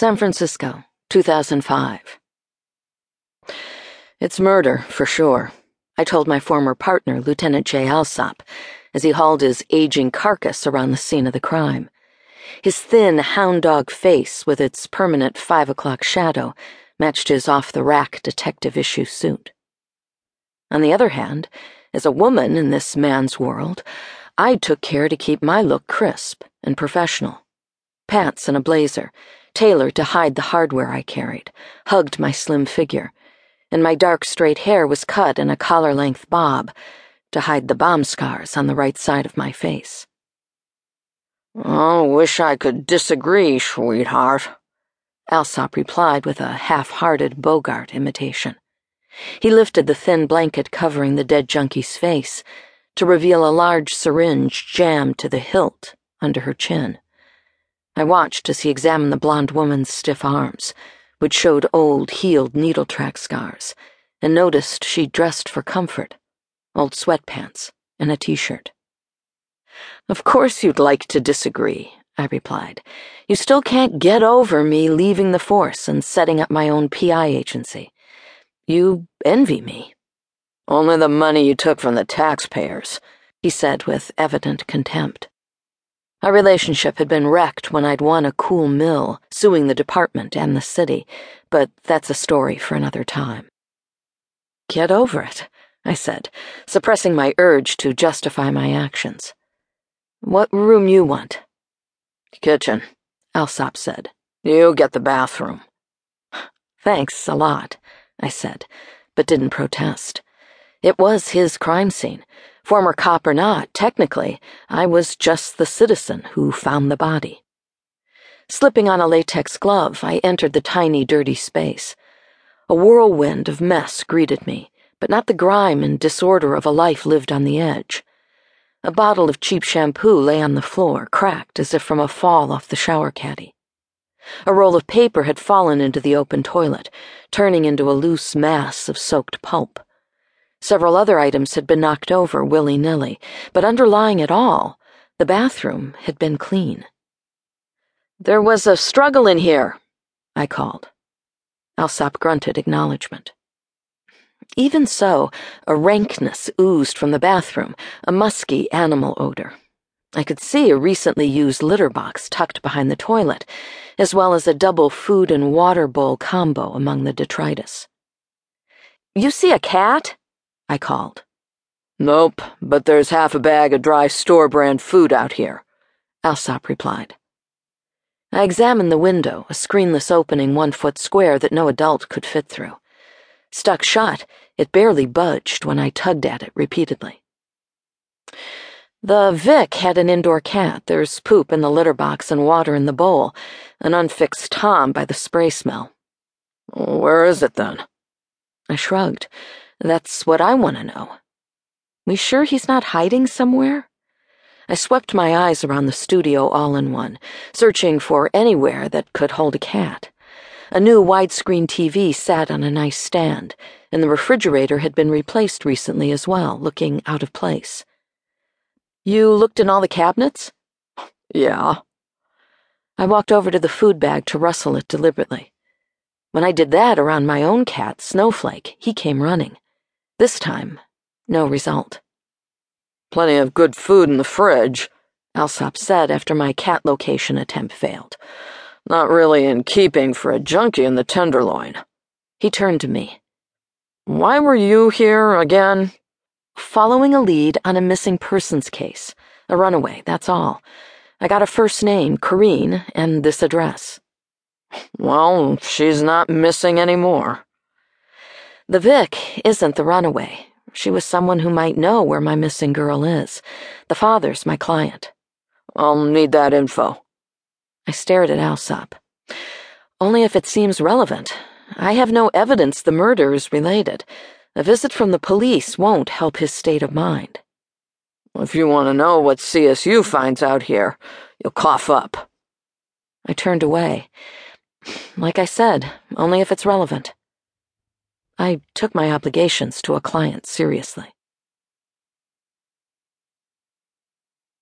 San Francisco, 2005. It's murder, for sure, I told my former partner, Lieutenant Jay Alsop, as he hauled his aging carcass around the scene of the crime. His thin, hound dog face, with its permanent five o'clock shadow, matched his off the rack detective issue suit. On the other hand, as a woman in this man's world, I took care to keep my look crisp and professional. Pants and a blazer, tailored to hide the hardware I carried, hugged my slim figure, and my dark straight hair was cut in a collar length bob to hide the bomb scars on the right side of my face. I wish I could disagree, sweetheart, Alsop replied with a half hearted Bogart imitation. He lifted the thin blanket covering the dead junkie's face to reveal a large syringe jammed to the hilt under her chin. I watched as he examined the blonde woman's stiff arms, which showed old, healed needle track scars, and noticed she dressed for comfort old sweatpants and a t shirt. Of course you'd like to disagree, I replied. You still can't get over me leaving the force and setting up my own PI agency. You envy me. Only the money you took from the taxpayers, he said with evident contempt. Our relationship had been wrecked when I'd won a cool mill, suing the department and the city, but that's a story for another time. Get over it, I said, suppressing my urge to justify my actions. What room you want? Kitchen, Alsop said. You get the bathroom. Thanks a lot, I said, but didn't protest. It was his crime scene. Former cop or not, technically, I was just the citizen who found the body. Slipping on a latex glove, I entered the tiny, dirty space. A whirlwind of mess greeted me, but not the grime and disorder of a life lived on the edge. A bottle of cheap shampoo lay on the floor, cracked as if from a fall off the shower caddy. A roll of paper had fallen into the open toilet, turning into a loose mass of soaked pulp. Several other items had been knocked over willy nilly, but underlying it all, the bathroom had been clean. There was a struggle in here, I called. Alsop grunted acknowledgement. Even so, a rankness oozed from the bathroom, a musky animal odor. I could see a recently used litter box tucked behind the toilet, as well as a double food and water bowl combo among the detritus. You see a cat? I called. Nope, but there's half a bag of dry store brand food out here, Alsop replied. I examined the window, a screenless opening one foot square that no adult could fit through. Stuck shut, it barely budged when I tugged at it repeatedly. The Vic had an indoor cat. There's poop in the litter box and water in the bowl, an unfixed Tom by the spray smell. Where is it then? I shrugged. That's what I want to know. We sure he's not hiding somewhere? I swept my eyes around the studio all in one, searching for anywhere that could hold a cat. A new widescreen TV sat on a nice stand, and the refrigerator had been replaced recently as well, looking out of place. You looked in all the cabinets? Yeah. I walked over to the food bag to rustle it deliberately. When I did that around my own cat, Snowflake, he came running. This time, no result. Plenty of good food in the fridge, Alsop said after my cat location attempt failed. Not really in keeping for a junkie in the Tenderloin. He turned to me. Why were you here again? Following a lead on a missing persons case. A runaway, that's all. I got a first name, Corrine, and this address. Well, she's not missing anymore. The Vic isn't the runaway. She was someone who might know where my missing girl is. The father's my client. I'll need that info. I stared at Alsop. Only if it seems relevant. I have no evidence the murder is related. A visit from the police won't help his state of mind. If you want to know what CSU finds out here, you'll cough up. I turned away. Like I said, only if it's relevant. I took my obligations to a client seriously.